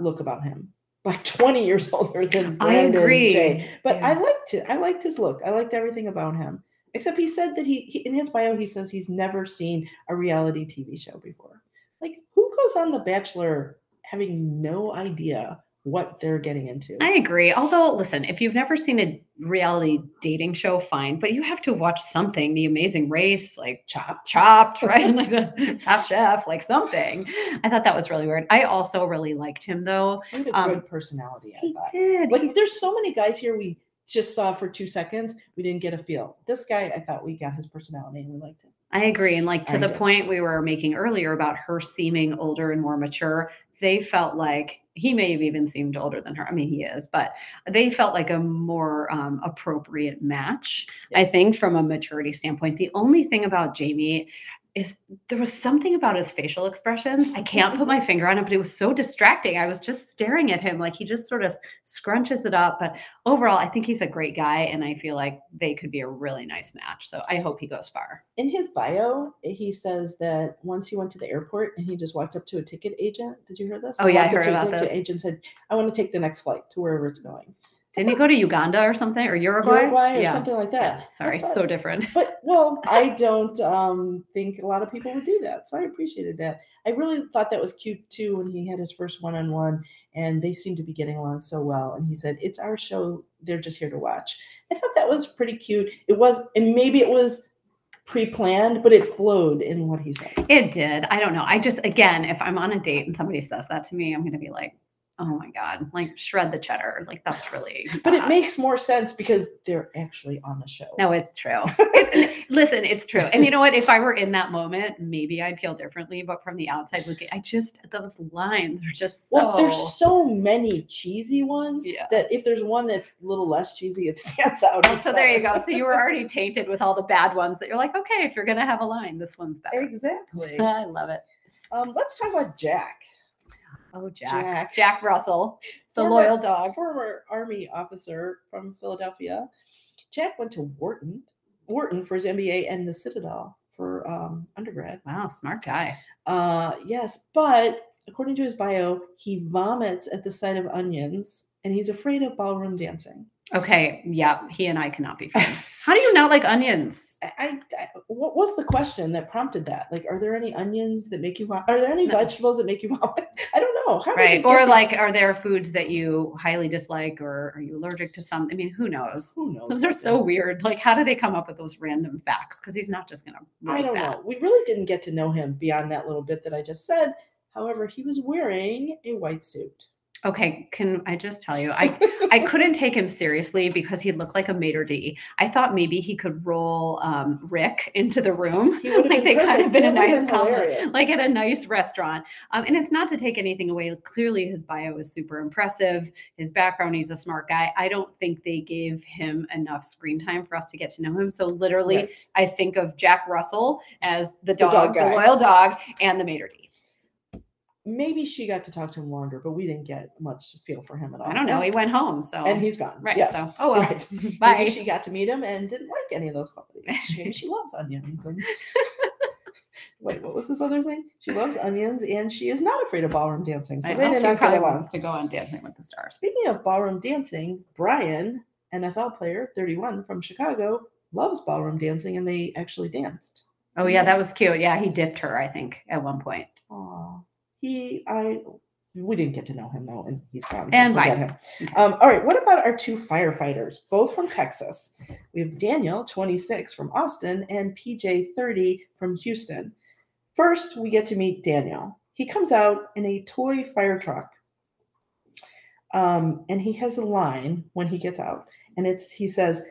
look about him, like 20 years [laughs] older than I Brandon agree. Jay. But I liked it. I liked his look. I liked everything about him. Except he said that he, he in his bio he says he's never seen a reality TV show before. Like who goes on The Bachelor having no idea what they're getting into. I agree. Although, listen, if you've never seen a reality dating show, fine, but you have to watch something. The Amazing Race, like Chop Chopped, right? [laughs] like the Top Chef, like something. I thought that was really weird. I also really liked him though. He had a Um, good personality, I He thought. did. Like there's so many guys here we just saw for two seconds. We didn't get a feel. This guy, I thought we got his personality and we liked him. I agree. And like to I the did. point we were making earlier about her seeming older and more mature, they felt like he may have even seemed older than her. I mean, he is, but they felt like a more um, appropriate match, I think, from a maturity standpoint. The only thing about Jamie is there was something about his facial expressions. I can't put my [laughs] finger on it, but it was so distracting. I was just staring at him like he just sort of scrunches it up. But overall, I think he's a great guy, and I feel like they could be a really nice match. So I hope he goes far. In his bio, he says that once he went to the airport and he just walked up to a ticket agent. Did you hear this? Oh, He yeah, I heard to about this. Agent said, "I want to take the next flight to wherever it's going." Didn't he go to Uganda or something or Uruguay? Uruguay or yeah. something like that. Yeah, sorry, thought- so different. [laughs] But well, I don't um, think a lot of people would do that, so I appreciated that. I really thought that was cute too when he had his first one-on-one, and they seemed to be getting along so well. And he said, "It's our show; they're just here to watch." I thought that was pretty cute. It was, and maybe it was pre-planned, but it flowed in what he said. It did. I don't know. I just again, if I'm on a date and somebody says that to me, I'm gonna be like, oh my god, like shred the cheddar. Like that's really. But it makes more sense because they're actually on the show. No, it's true. [laughs] It- listen, it's true. And you know what? If I were in that moment, maybe I'd feel differently. But from the outside looking, I just those lines are just so. Well, there's so many cheesy ones Yeah. that if there's one that's a little less cheesy, it [laughs] stands out. Oh, so there you go. So you were already tainted with all the bad ones that you're like, okay, if you're gonna have a line, this one's better. Exactly. [laughs] I love it. Um, let's talk about Jack. Oh, Jack. Jack, Jack. Russell, the Former- loyal dog. Former Army officer from Philadelphia. Jack went to Wharton, Wharton for his MBA and the Citadel for um, undergrad. Wow, smart guy. Uh, yes, but according to his bio, he vomits at the sight of onions and he's afraid of ballroom dancing. Okay, yeah, he and I cannot be friends. How do you not like onions? I, I, what was the question that prompted that? Like, are there any onions that make you vomit? Are there any No. vegetables that make you [laughs] vomit? I don't know. How did Right. Or like, are there foods that you highly dislike or are you allergic to some? I mean, who knows? who knows? Those are so weird. Like, how do they come up with those random facts? Because he's not just gonna I don't that. know. We really didn't get to know him beyond that little bit that I just said. However, he was wearing a white suit. Okay, can I just tell you, I [laughs] I couldn't take him seriously because he looked like a maitre d. I thought maybe he could roll um, Rick into the room. [laughs] Like they kind of been a nice been couple, like at a nice restaurant. Um, and it's not to take anything away. Clearly, his bio is super impressive. His background, he's a smart guy. I don't think they gave him enough screen time for us to get to know him. So literally, Right. I think of Jack Russell as the dog dog, the, loyal dog, and the maitre d. Maybe she got to talk to him longer, but we didn't get much feel for him at all. I don't know. He went home, so and he's gone. right. Yes. So oh well. [laughs] Right. [laughs] Bye. Maybe she got to meet him and didn't like any of those qualities. [laughs] Maybe she loves onions. And wait, what was this other thing? She loves onions and she is not afraid of ballroom dancing. So I they did she not get probably along. wants to go on Dancing with the Stars. Speaking of ballroom dancing, Brian, NFL player, 31 from Chicago, loves ballroom dancing and they actually danced. Oh yeah, that was cute. Yeah, he dipped her, I think, at one point. Aw. He, I, we didn't get to know him though, and he's gone. So and forget bye. him. Um, all right, what about our two firefighters, both from Texas? We have Daniel, 26, from Austin, and PJ, 30, from Houston. First, we get to meet Daniel. He comes out in a toy fire truck. Um, and he has a line when he gets out, and it's he says,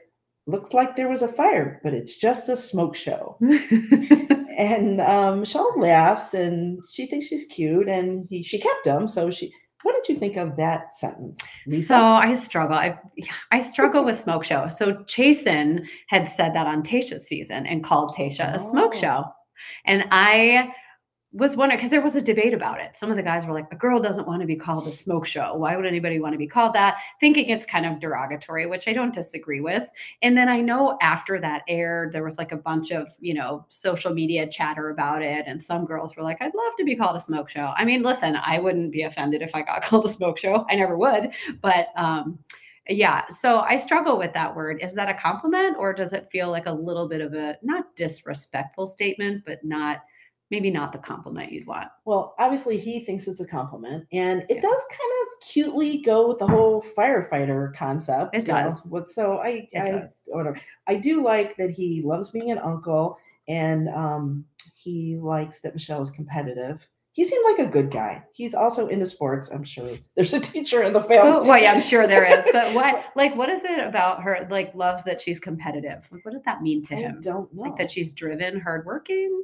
Looks like there was a fire, but it's just a smoke show. [laughs] And um, Michelle laughs and she thinks she's cute, and he she kept him. So she, what did you think of that sentence? Lisa? So I struggle. I I struggle with smoke show. So Chasen had said that on Tayshia's season and called Tasha a smoke Oh. show. And I was wondering because there was a debate about it. Some of the guys were like, a girl doesn't want to be called a smoke show. Why would anybody want to be called that? Thinking it's kind of derogatory, which I don't disagree with. And then I know after that aired, there was like a bunch of, you know, social media chatter about it. And some girls were like, I'd love to be called a smoke show. I mean, listen, I wouldn't be offended if I got [laughs] called a smoke show. I never would. But um, yeah, so I struggle with that word. Is that a compliment or does it feel like a little bit of a not disrespectful statement, but not maybe not the compliment you'd want? Well, obviously he thinks it's a compliment, and it Yeah. does kind of cutely go with the whole firefighter concept. It you know, does. So I It I does. whatever. I do like that he loves being an uncle and um he likes that Michelle is competitive. He seemed like a good guy. He's also into sports. I'm sure [laughs] there's a teacher in the family. Oh, well, yeah, I'm sure there is. [laughs] But what, like, what is it about her? Like, loves that she's competitive. Like, what does that mean to I him? don't know. Like that she's driven, hardworking.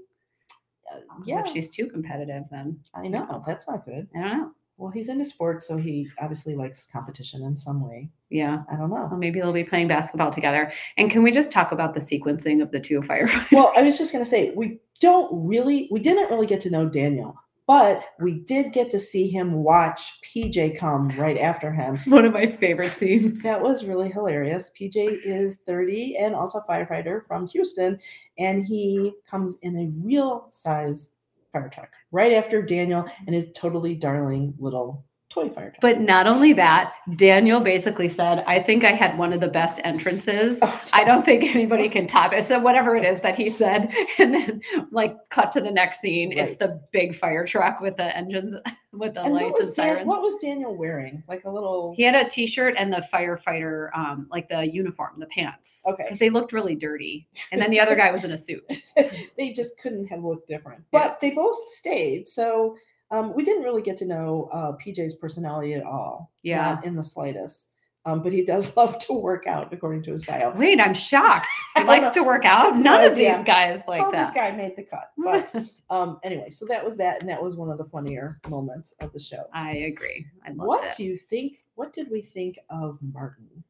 Yeah, If she's too competitive, then I know. That's not good. I don't know. Well, he's into sports, so he obviously likes competition in some way. Yeah. I don't know. So maybe they'll be playing basketball together. And can we just talk about the sequencing of the two [laughs] firefighters? well, I was just going to say, we don't really, we didn't really get to know Daniel, but we did get to see him watch PJ come right after him. [laughs] One of my favorite scenes. That was really hilarious. PJ is 30 and also a firefighter from Houston, and he comes in a real size fire truck right after Daniel and his totally darling little toy fire truck. But not only that, Daniel basically said, I think I had one of the best entrances. Oh, I don't think anybody can top it. So whatever it is that he said, [laughs] and then like cut to the next scene. It's the big fire truck with the engines, [laughs] with the And lights and Dan- sirens. what was Daniel wearing? Like a little. He had a t-shirt and the firefighter, um, like the uniform, the pants. Okay. Because they looked really dirty. And then the other guy was in a suit. [laughs] they just couldn't have looked different. Yeah. But they both stayed. So um, we didn't really get to know uh, PJ's personality at all. Yeah. Not in the slightest. Um, but he does [laughs] love to work out, according to his bio. Wait, I'm shocked. [laughs] He likes don't to work out. have no None of idea. these guys like How that. this guy made the cut. [laughs] But um, anyway, so that was that, and that was one of the funnier moments of the show. I agree. I loved What it. do you think? What did we think of Martin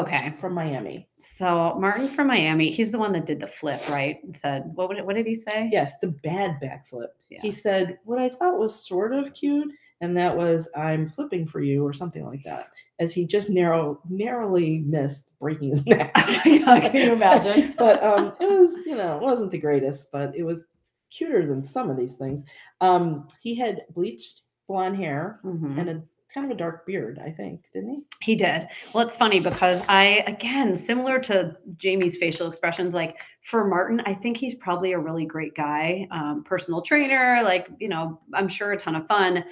okay. from Miami? So Martin from Miami, he's the one that did the flip, right? And said, what would it, what did he say? Yes, the bad backflip. Yeah. He said what I thought was sort of cute, and that was "I'm flipping for you" or something like that. As he just narrow narrowly missed breaking his [laughs] neck. [laughs] Can you imagine? [laughs] but um, it was you know it wasn't the greatest, but it was cuter than some of these things. Um, he had bleached blonde hair Mhm. and a kind of a dark beard, I think, didn't he? He did. Well, it's funny because I, again, similar to Jamie's facial expressions, like for Martin, I think he's probably a really great guy, um, personal trainer, like, you know, I'm sure a ton of fun.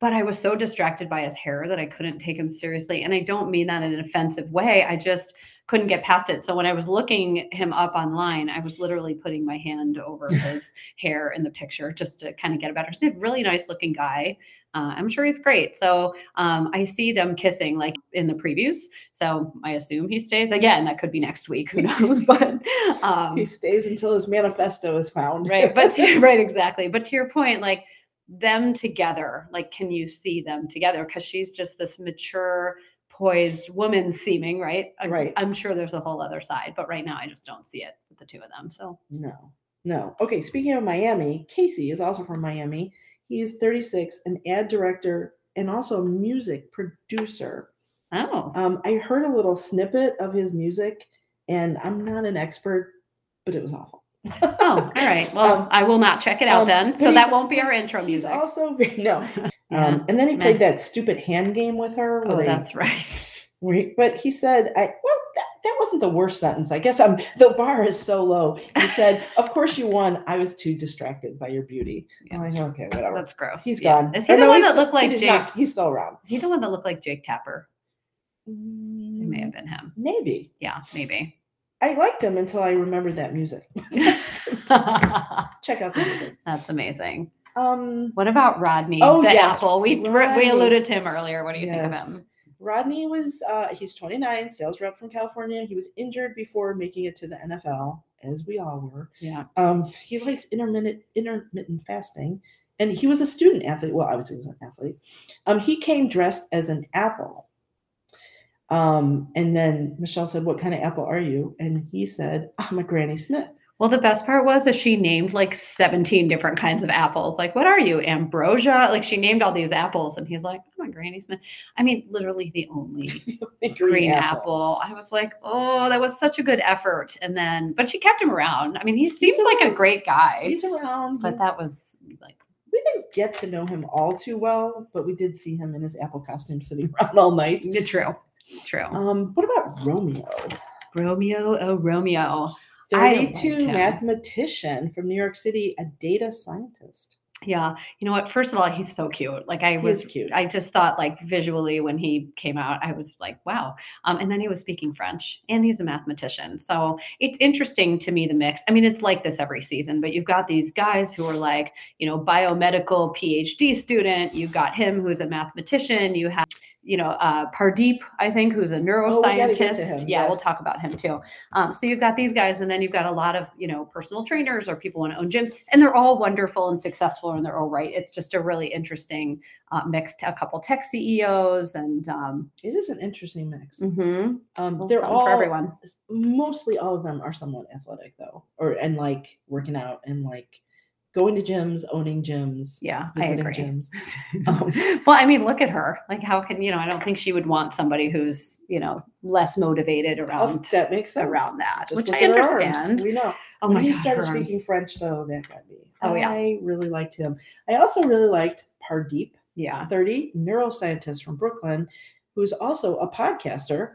But I was so distracted by his hair that I couldn't take him seriously. And I don't mean that in an offensive way. I just couldn't get past it. So when I was looking him up online, I was literally putting my hand over [laughs] his hair in the picture just to kind of get a better. He's a really nice looking guy. Uh, I'm sure he's great. So um, I see them kissing like in the previews. So I assume he stays again. That could be next week. Who [laughs] knows? But um, He stays until his manifesto is found. right. But [laughs] to, [laughs] right, exactly. But to your point, like them together, like can you see them together? Because she's just this mature, poised woman seeming right. I- Right. I'm sure there's a whole other side, but right now I just don't see it with the two of them. So No, no. Okay, speaking of Miami, Casey is also from Miami. He's 36, an ad director and also a music producer. oh, Um, I heard a little snippet of his music, and I'm not an expert, but it was awful. oh, all right. [laughs] Well, Um, I will not check it out um, then. So that won't be our intro music. also [laughs] no. [laughs] Yeah. Um, and then he Meh. played that stupid hand game with her. Oh, that's right. where he- but he said, I, that, wasn't the worst sentence. I guess I'm the bar is so low. He [laughs] said, Of course you won. I was too distracted by your beauty. Yeah. I'm like, okay, whatever. That's gross. He's Yeah. gone. Is he Or the no, one that looked like he Jake? not- he's still around. Is he the one that looked like Jake Tapper? It may have been him. Maybe. Yeah, maybe. I liked him until I remembered that music. [laughs] [laughs] Check out the music. That's amazing. Um, What about Rodney, Oh, the yes, apple? We we alluded to him earlier. What do you think of him? Rodney was uh, he's 29, sales rep from California. He was injured before making it to the NFL, as we all were. Yeah. Um, he likes intermittent intermittent fasting, and he was a student athlete. Well, obviously, he was an athlete. Um, he came dressed as an apple. Um, and then Michelle said, "What kind of apple are you?" And he said, "I'm a Granny Smith." Well, the best part was that she named like 17 different kinds of apples. Like, what are you? Ambrosia? Like, she named all these apples. And he's like, I'm a Granny Smith. I mean, literally the only [laughs] Green, green apple. I was like, oh, that was such a good effort. And then, but she kept him around. I mean, he seems like a great guy, He's around. but he's- that was like, we didn't get to know him all too well, but we did see him in his apple costume sitting [laughs] around all night. true, true. Um, what about Romeo? Romeo, oh, Romeo. I don't 32 mathematician from New York City, a data scientist. Yeah. You know what? First of all, he's so cute. Like I He was cute. I just thought like visually when he came out, I was like, wow. Um, and then he was speaking French and he's a mathematician. So it's interesting to me the mix. I mean, it's like this every season, but you've got these guys who are like, you know, biomedical PhD student. You've got him who's a mathematician. You have, you know, uh, Pardeep, I think, who's a Oh, neuroscientist. him, Yeah, we'll talk about him too. Um, so you've got these guys, and then you've got a lot of you know personal trainers or people want to own gyms, and they're all wonderful and successful in their own right. It's just a really interesting uh, mix. To a couple tech CEOs, and um, It is an interesting mix. Mm-hmm. Um, well, they're all for everyone. mostly all of them are somewhat athletic though, or and like working out and like going to gyms, owning gyms, Yeah, I visiting agree. gyms. [laughs] Um, well, I mean, look at her. Like, how can you know? I don't think she would want somebody who's you know less motivated around that makes sense. around that, Just which I understand. We know. Oh when he God, started speaking arms. French, though, that got me. Oh, yeah. I really liked him. I also really liked Pardeep, Yeah. 30, neuroscientist from Brooklyn, who's also a podcaster.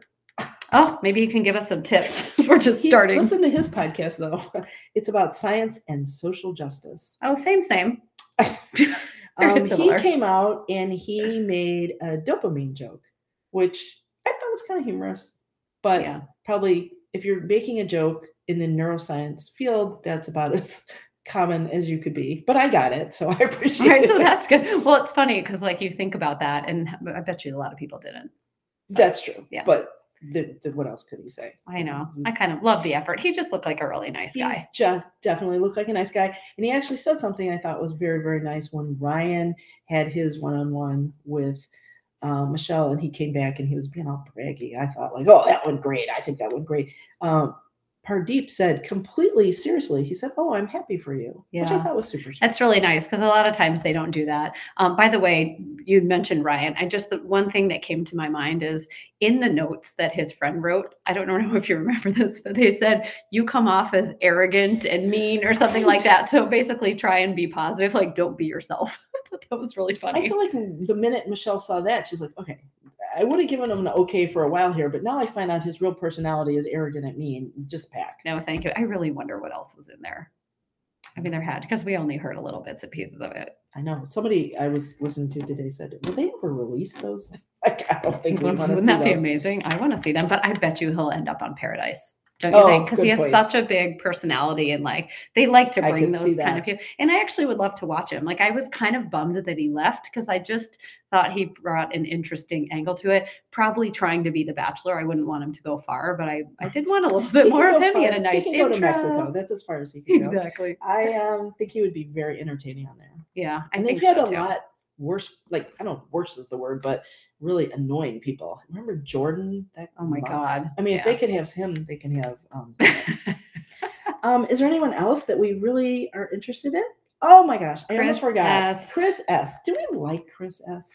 Oh, maybe you can give us some tips. [laughs] We're just He- starting. Listen to his podcast, though. [laughs] It's about science and social justice. Oh, same, same. [laughs] Um, he came out and he made a dopamine joke, which I thought was kind of humorous. But Yeah. probably if you're making a joke in the neuroscience field, that's about as common as you could be. But I got it, so I appreciate it. So that's good. Well, it's funny because like you think about that, and I bet you a lot of people didn't. That's true. Yeah. But the, the, what else could he say? I know. Mhm. I kind of love the effort. He just looked like a really nice He's guy. just definitely looked like a nice guy. And he actually said something I thought was very, very nice when Ryan had his one on one with um, Michelle and he came back and he was being all braggy. I thought, like, oh, that went great. I think that went great. Um, Pardeep said completely seriously, he said, Oh, I'm happy for you. Which I thought was super. That's really nice because a lot of times they don't do that. Um, by the way, you mentioned Ryan. I just the one thing that came to my mind is in the notes that his friend wrote. I don't [laughs] know if you remember this, but they said you come off as arrogant and mean or something like that. So basically, try and be positive. Like, don't be yourself. [laughs] That was really funny. I feel like the minute Michelle saw that, she's like, okay, I would have given him an okay for a while here, but now I find out his real personality is arrogant and mean. Just pack. no, thank you. I really wonder what else was in there. I mean, there had because we only heard a little bits and pieces of it. I know. Somebody I was listening to today said, will they ever release those? [laughs] Like, I don't think we [laughs] want to see them. Wouldn't that be amazing? I want to see them, but I bet you he'll end up on Paradise. Don't you Oh, think? Because he has point. such a big personality and like they like to bring those kind of people. And I actually would love to watch him. Like I was kind of bummed that he left because I just thought he brought an interesting angle to it. Probably trying to be the Bachelor. I wouldn't want him to go far, but I I did want a little [laughs] bit more of him. He had a nice He can go to. Mexico. That's as far as he can go. Exactly. I um, think he would be very entertaining on there. Yeah, I and think they've had so a too. lot worse, like I don't know, worse is the word, but really annoying people. Remember Jordan? That Oh my mu- god. I mean, if they can have him, they can have. Um, [laughs] um, is there anyone else that we really are interested in? Oh my gosh, I almost forgot. S. Chris S. Do we like Chris S?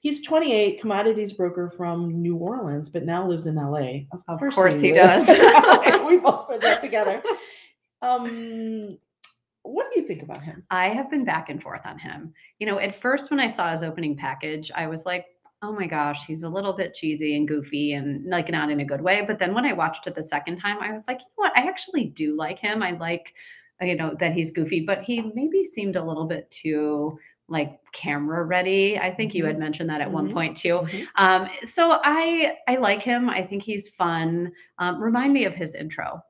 He's 28, commodities broker from New Orleans, but now lives in LA. Of course he lives does. [laughs] [laughs] we both said that together. Um, what do you think about him? I have been back and forth on him. You know, at first when I saw his opening package, I was like, oh my gosh, he's a little bit cheesy and goofy and like not in a good way. But then when I watched it the second time, I was like, you know what? I actually do like him. I like, you know, that he's goofy, but he maybe seemed a little bit too like camera ready. I think you had mentioned that at one Mhm. point too. Mhm. Um, so I I like him. I think he's fun. Um, remind me of his intro.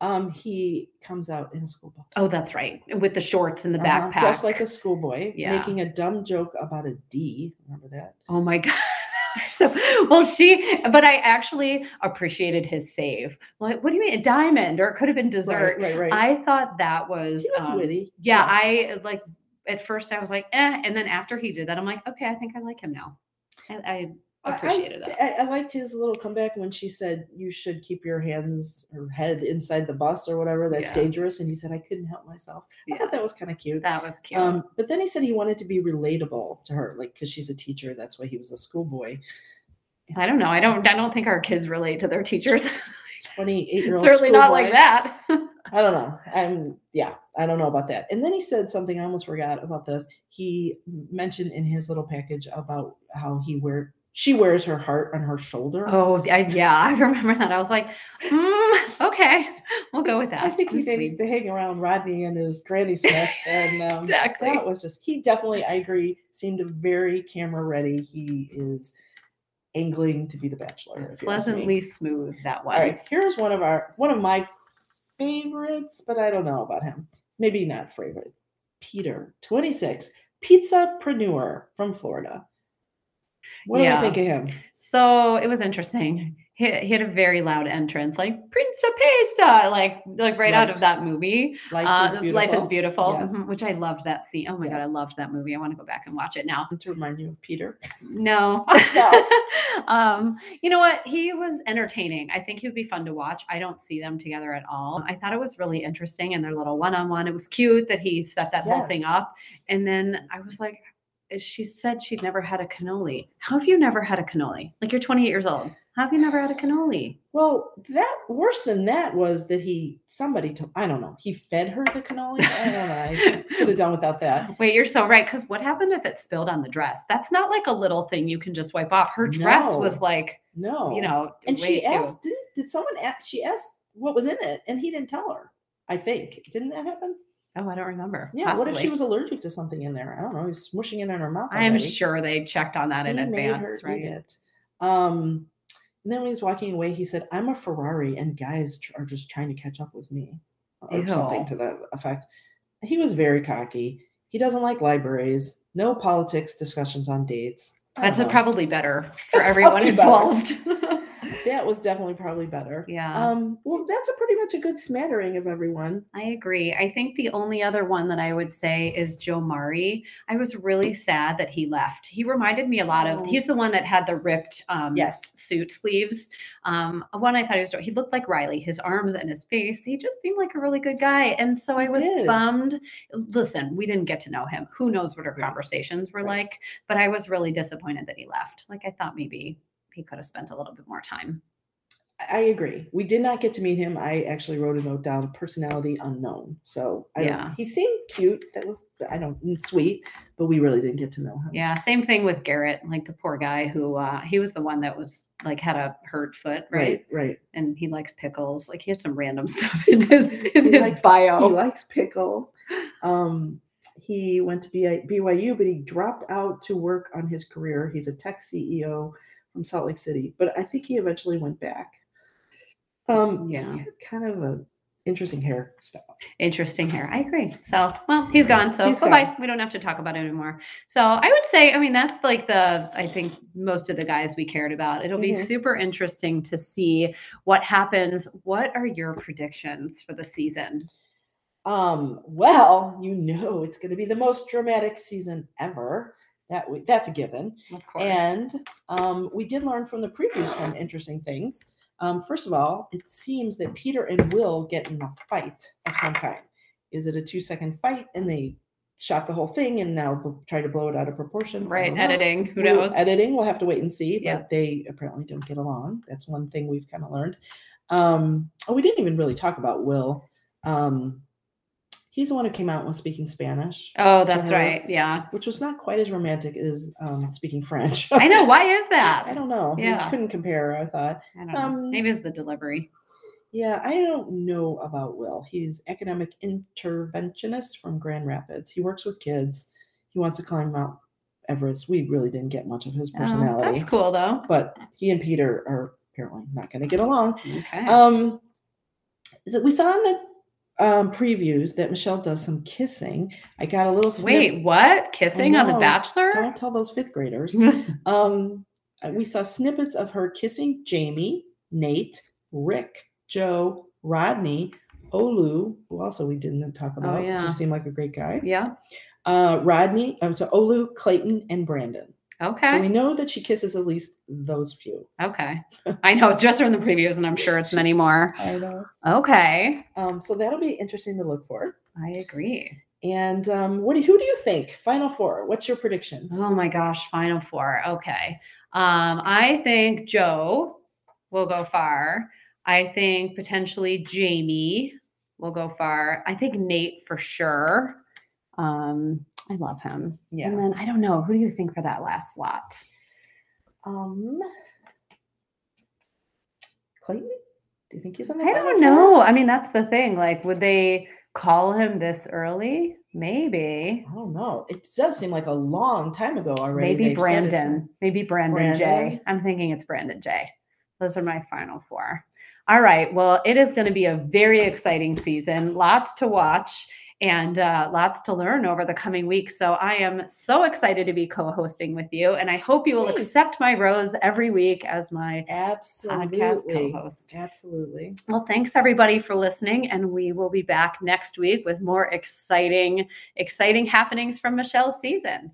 Um, he comes out in a school bus. Oh, that's right. With the shorts and the Uh-huh, backpack. just like a schoolboy, Yeah. making a dumb joke about a D. Remember that? Oh my [laughs] god. So well, she but I actually appreciated his save. Like, what do you mean a diamond? Or it could have been dessert. Right, right, right. I thought that was he was um, witty. Yeah, I like at first I was like, eh, and then after he did that, I'm like, okay, I think I like him now. I, I I- I- appreciated that. I, I liked his little comeback when she said you should keep your hands or head inside the bus or whatever. That's Yeah. dangerous. And he said I couldn't help myself. I thought that was kind of cute. that was cute. Um, but then he said he wanted to be relatable to her, like because she's a teacher. That's why he was a schoolboy. I don't know. I don't I don't think our kids relate to their teachers. [laughs] Twenty-eight year old. Certainly not like that. [laughs] I don't know. I'm yeah, I don't know about that. And then he said something I almost forgot about this. He mentioned in his little package about how he wear She wears her heart on her shoulder. Oh, I, yeah, I [laughs] remember that. I was like, mm, okay, we'll go with that. I think he That's needs to hang around Rodney and his Granny Smith, [laughs] and um, Exactly. that was just he definitely. I agree. Seemed very camera ready. He is angling to be the Bachelor. If you ask me. Pleasantly smooth that one. All right, here's one of our one of my favorites, but I don't know about him. Maybe not favorite. Peter, 26, pizzapreneur from Florida. What do Yeah. we think of him? So it was interesting. He, he had a very loud entrance, like Principessa, like like right, out of that movie. Life Uh, is beautiful. Life is beautiful, Yes. mhm, which I loved that scene. Oh my god, I loved that movie. I want to go back and watch it now. To remind you of Peter. No. [laughs] [laughs] Um, you know what? He was entertaining. I think he would be fun to watch. I don't see them together at all. I thought it was really interesting in their little one-on-one. It was cute that he set that whole thing up. And then I was like, she said she'd never had a cannoli. How have you never had a cannoli? Like you're 28 years old. How have you never had a cannoli? Well, that worse than that was that he somebody told I don't know. He fed her the cannoli. I don't know. I could have done without that. [laughs] Wait, you're so right. Because what happened if it spilled on the dress? That's not like a little thing you can just wipe off. Her dress was like, No. you know, and she too- asked did, did someone ask she asked what was in it and he didn't tell her. I think. Didn't that happen? Oh, I don't remember. Yeah. What if she was allergic to something in there? I don't know. He was smushing it in her mouth. I'm sure they checked on that in He made advance, right? it. Um, and then when he was walking away, he said, "I'm a Ferrari, and guys tr- are just trying to catch up with me," or something to that effect. He was very cocky. He doesn't like libraries. No politics discussions on dates. That's know. probably better [laughs] for That's everyone better. [laughs] that was definitely probably better. yeah, Um, well, that's a pretty much a good smattering of everyone. I agree. I think the only other one that I would say is Joe Mari. I was really sad that he left. He reminded me a lot of. Oh. He's the one that had the ripped um, Yes. suit sleeves. Um, one I thought he was. He looked like Riley. His arms and his face. He just seemed like a really good guy. And so I was did. bummed. Listen, we didn't get to know him. Who knows what our conversations were Right. like? But I was really disappointed that he left. Like I thought maybe he could have spent a little bit more time. I agree. We did not get to meet him. I actually wrote a note down, personality unknown. So I Yeah. he seemed cute. That was I don't mm, sweet, but we really didn't get to know him. Yeah, same thing with Garrett, like the poor guy who uh he was the one that was like had a hurt foot, right? Right, right. And he likes pickles. Like he had some random [laughs] stuff in his in He his likes- bio. He likes pickles. Um, he went to BYU, but he dropped out to work on his career. He's a tech CEO from Salt Lake City, but I think he eventually went back. Um, Yeah. he had kind of a interesting hair hairstyle. Interesting hair. I agree. So, well, he's gone. So, He's bye bye. gone. We don't have to talk about it anymore. So, I would say, I mean, that's like the, I think most of the guys we cared about. It'll be Mhm. super interesting to see what happens. What are your predictions for the season? Um, well, you know it's going to be the most dramatic season ever. That we, that's a given. Of course. And um, we did learn from the preview some interesting things. Um, first of all, it seems that Peter and Will get in a fight of some kind. Is it a two second fight and they shot the whole thing and now bl- try to blow it out of proportion? Right. Editing. Who We'll- knows? Editing, we'll have to wait and see, but Yeah. they apparently don't get along. That's one thing we've kind of learned. Um, oh, we didn't even really talk about Will. Um, he's the one who came out was speaking Spanish, Oh, that's her. right. Yeah. which was not quite as romantic as um, speaking French. I know. Why is [laughs] that? I don't know. We Yeah. couldn't compare, I thought. I don't know. Um, Maybe it's the delivery. Yeah, I don't know about Will. He's academic interventionist from Grand Rapids. He works with kids. He wants to climb Mount Everest. We really didn't get much of his Oh, personality, that's cool though. but he and Peter are apparently not going to get along. Okay. Um, we saw in the um, previews that Michelle does some kissing. I got a little snip- Wait, what? Kissing on The. Bachelor? Don't tell those fifth graders. [laughs] Um, we saw snippets of her kissing Jamie, Nayte, Rick, Joe, Rodney, Olu, who also we didn't talk about, Oh, yeah. He seemed like a great guy. yeah. Uh, Rodney, um, so Olu, Clayton, and Brandon. So Okay. we know that she kisses at least those few. okay. [laughs] I know just from the previews, and I'm sure it's many more. I know. Okay. Um, so that'll be interesting to look for. I agree. And um, what do who do you think? Final four. What's your predictions? Oh my gosh, final four. Okay. Um, I think Joe will go far. I think potentially Jamie will go far. I think Nayte for sure. Um, I love him. Yeah. And then I don't know. Who do you think for that last slot? Um, Clayton, do you think he's on the I don't know. I mean, that's the thing. Like, would they call him this early? Maybe. I don't know. It does seem like a long time ago already. Maybe they've said it's a- Brandon. Maybe Brandon, J. Brandon? I'm thinking it's Brandon J. Those are my final four. All right. Well, it is going to be a very exciting season. Lots to watch and uh, lots to learn over the coming weeks. So I am so excited to be co-hosting with you, and I hope you will Thanks. accept my rose every week as my podcast co-host. Absolutely. Well, thanks everybody for listening, and we will be back next week with more exciting, exciting happenings from Michelle's season.